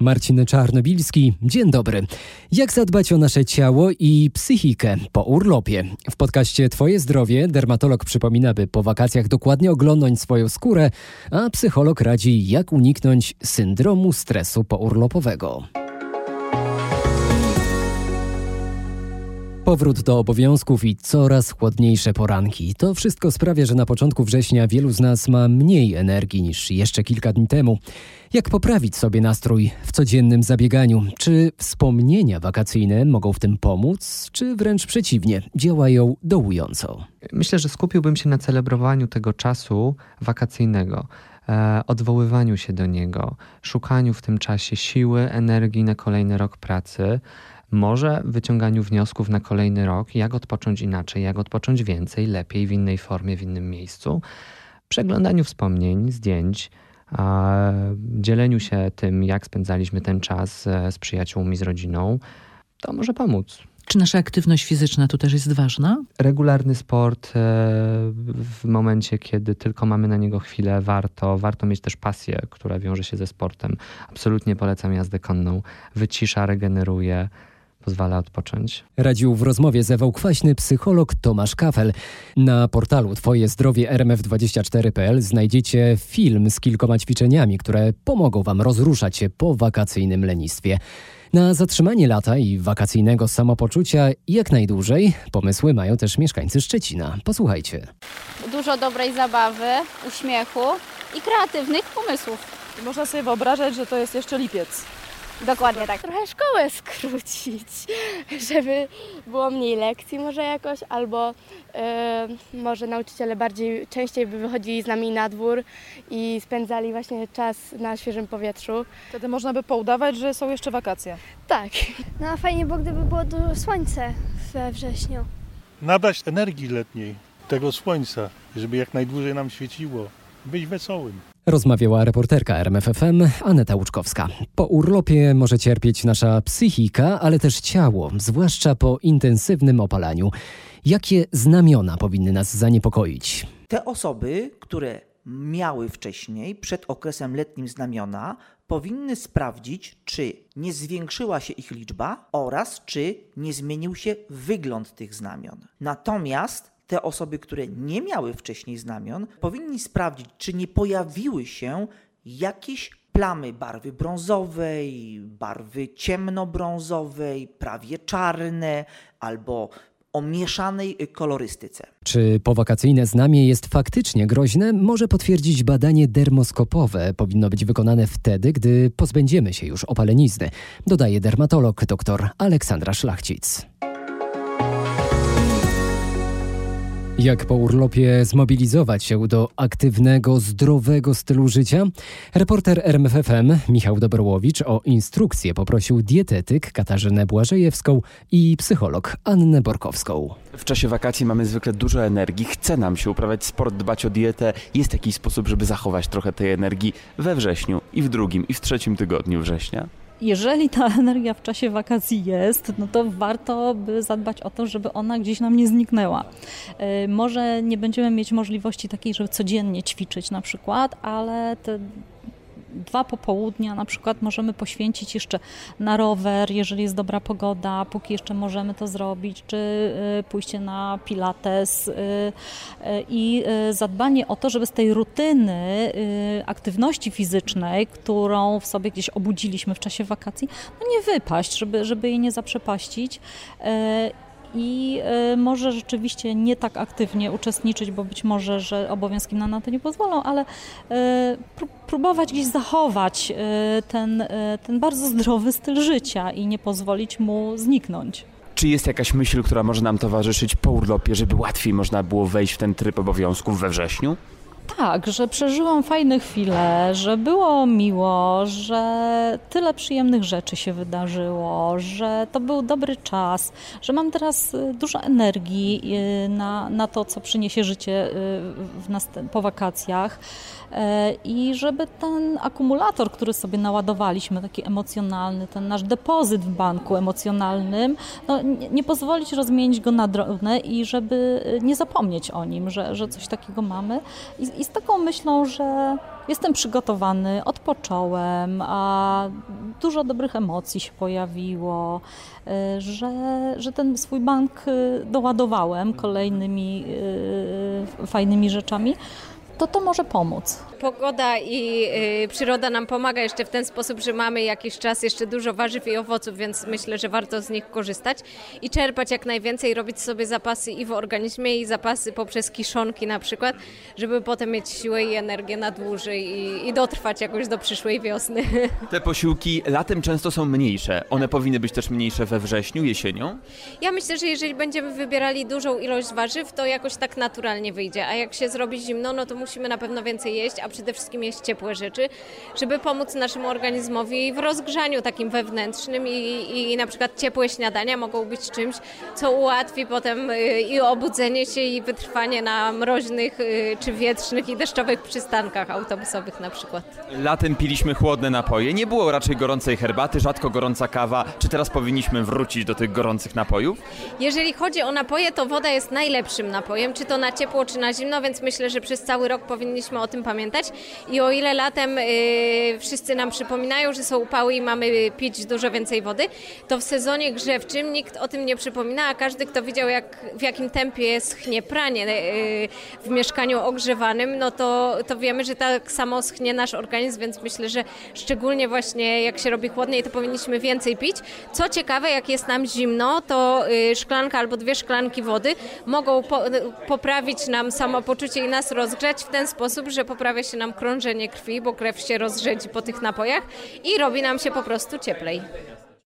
Marcin Czarnobilski, dzień dobry. Jak zadbać o nasze ciało i psychikę po urlopie? W podcaście Twoje zdrowie dermatolog przypomina, by po wakacjach dokładnie oglądać swoją skórę, a psycholog radzi, jak uniknąć syndromu stresu pourlopowego. Powrót do obowiązków i coraz chłodniejsze poranki. To wszystko sprawia, że na początku września wielu z nas ma mniej energii niż jeszcze kilka dni temu. Jak poprawić sobie nastrój w codziennym zabieganiu? Czy wspomnienia wakacyjne mogą w tym pomóc, czy wręcz przeciwnie, działają dołująco? Myślę, że skupiłbym się na celebrowaniu tego czasu wakacyjnego e, odwoływaniu się do niego, szukaniu w tym czasie siły, energii na kolejny rok pracy może wyciąganiu wniosków na kolejny rok, jak odpocząć inaczej, jak odpocząć więcej, lepiej, w innej formie, w innym miejscu, przeglądaniu wspomnień, zdjęć, dzieleniu się tym, jak spędzaliśmy ten czas e, z przyjaciółmi, z rodziną, to może pomóc. Czy nasza aktywność fizyczna tu też jest ważna? Regularny sport e, w momencie, kiedy tylko mamy na niego chwilę, warto. Warto mieć też pasję, która wiąże się ze sportem. Absolutnie polecam jazdę konną. Wycisza, regeneruje pozwala odpocząć. Radził w rozmowie z Ewą Kwaśny psycholog Tomasz Kafel. Na portalu Twoje zdrowie rmf24.pl znajdziecie film z kilkoma ćwiczeniami, które pomogą Wam rozruszać się po wakacyjnym lenistwie. Na zatrzymanie lata i wakacyjnego samopoczucia jak najdłużej pomysły mają też mieszkańcy Szczecina. Posłuchajcie. Dużo dobrej zabawy, uśmiechu i kreatywnych pomysłów. Można sobie wyobrażać, że to jest jeszcze lipiec. Dokładnie tak. Trochę szkołę skrócić, żeby było mniej lekcji może jakoś, albo yy, może nauczyciele bardziej, częściej by wychodzili z nami na dwór i spędzali właśnie czas na świeżym powietrzu. Wtedy można by poudawać, że są jeszcze wakacje. Tak. No a fajnie, bo gdyby było dużo słońce we wrześniu. Nabrać energii letniej, tego słońca, żeby jak najdłużej nam świeciło. Być wesołym. Rozmawiała reporterka RMFFM Aneta Łuczkowska. Po urlopie może cierpieć nasza psychika, ale też ciało, zwłaszcza po intensywnym opalaniu. Jakie znamiona powinny nas zaniepokoić? Te osoby, które miały wcześniej, przed okresem letnim znamiona, powinny sprawdzić, czy nie zwiększyła się ich liczba oraz czy nie zmienił się wygląd tych znamion. Natomiast te osoby, które nie miały wcześniej znamion, powinni sprawdzić, czy nie pojawiły się jakieś plamy barwy brązowej, barwy ciemnobrązowej, prawie czarne albo o mieszanej kolorystyce. Czy powakacyjne znamie jest faktycznie groźne, może potwierdzić badanie dermoskopowe. Powinno być wykonane wtedy, gdy pozbędziemy się już opalenizny, dodaje dermatolog dr Aleksandra Szlachcic. Jak po urlopie zmobilizować się do aktywnego, zdrowego stylu życia? Reporter RMFFM Michał Dobrowicz o instrukcję poprosił dietetyk Katarzynę Błażejewską i psycholog Annę Borkowską. W czasie wakacji mamy zwykle dużo energii, chce nam się uprawiać sport, dbać o dietę. Jest jakiś sposób, żeby zachować trochę tej energii we wrześniu i w drugim i w trzecim tygodniu września? jeżeli ta energia w czasie wakacji jest, no to warto by zadbać o to, żeby ona gdzieś nam nie zniknęła. Y, może nie będziemy mieć możliwości takiej, żeby codziennie ćwiczyć na przykład, ale te dwa popołudnia na przykład możemy poświęcić jeszcze na rower, jeżeli jest dobra pogoda, póki jeszcze możemy to zrobić, czy y, pójście na pilates y, i zadbanie o to, żeby z tej rutyny aktywności fizycznej, którą w sobie gdzieś obudziliśmy w czasie wakacji, no nie wypaść, żeby, żeby jej nie zaprzepaścić i y, może rzeczywiście nie tak aktywnie uczestniczyć, bo być może, że obowiązki nam na to nie pozwolą, ale y, próbować gdzieś zachować y, ten, ten bardzo zdrowy styl życia i nie pozwolić mu zniknąć. Czy jest jakaś myśl, która może nam towarzyszyć po urlopie, żeby łatwiej można było wejść w ten tryb obowiązków we wrześniu? Tak, że przeżyłam fajne chwile, że było miło, że tyle przyjemnych rzeczy się wydarzyło, że to był dobry czas, że mam teraz y, dużo energii y, na, na to, co przyniesie życie y, po wakacjach. I żeby ten akumulator, który sobie naładowaliśmy, taki emocjonalny, ten nasz depozyt w banku emocjonalnym, no, nie, nie pozwolić rozmienić go na drobne i żeby nie zapomnieć o nim, że, że coś takiego mamy. I, i z taką myślą, że jestem przygotowany, odpocząłem, a dużo dobrych emocji się pojawiło, y, że, że ten swój bank y, doładowałem kolejnymi y, fajnymi rzeczami, to to może pomóc. Pogoda i y, przyroda nam pomaga jeszcze w ten sposób, że mamy jakiś czas jeszcze dużo warzyw i owoców, więc myślę, że warto z nich korzystać i czerpać jak najwięcej, robić sobie zapasy i w organizmie, i zapasy poprzez kiszonki na przykład, żeby potem mieć siłę i energię na dłużej i, i dotrwać jakoś do przyszłej wiosny. Te posiłki latem często są mniejsze. One powinny być też mniejsze we wrześniu, jesienią? Ja myślę, że jeżeli będziemy wybierali dużą ilość warzyw, to jakoś tak naturalnie wyjdzie, a jak się zrobi zimno, no to musimy na pewno więcej jeść, a przede wszystkim jeść ciepłe rzeczy, żeby pomóc naszemu organizmowi w rozgrzaniu takim wewnętrznym i, i na przykład ciepłe śniadania mogą być czymś, co ułatwi potem y, i obudzenie się i wytrwanie na mroźnych y, czy wietrznych i deszczowych przystankach autobusowych na przykład. Latem piliśmy chłodne napoje, nie było raczej gorącej herbaty, rzadko gorąca kawa. Czy teraz powinniśmy wrócić do tych gorących napojów? Jeżeli chodzi o napoje, to woda jest najlepszym napojem, czy to na ciepło, czy na zimno, więc myślę, że przez cały rok powinniśmy o tym pamiętać. I o ile latem y, wszyscy nam przypominają, że są upały i mamy pić dużo więcej wody, to w sezonie grzewczym nikt o tym nie przypomina, a każdy, kto widział, jak, w jakim tempie schnie pranie y, w mieszkaniu ogrzewanym, no to, to wiemy, że tak samo schnie nasz organizm, więc myślę, że szczególnie właśnie jak się robi chłodniej, to powinniśmy więcej pić. Co ciekawe, jak jest nam zimno, to y, szklanka albo dwie szklanki wody mogą po, poprawić nam samopoczucie i nas rozgrzać w ten sposób, że poprawia się nam krążenie krwi, bo krew się rozrzedzi po tych napojach i robi nam się po prostu cieplej.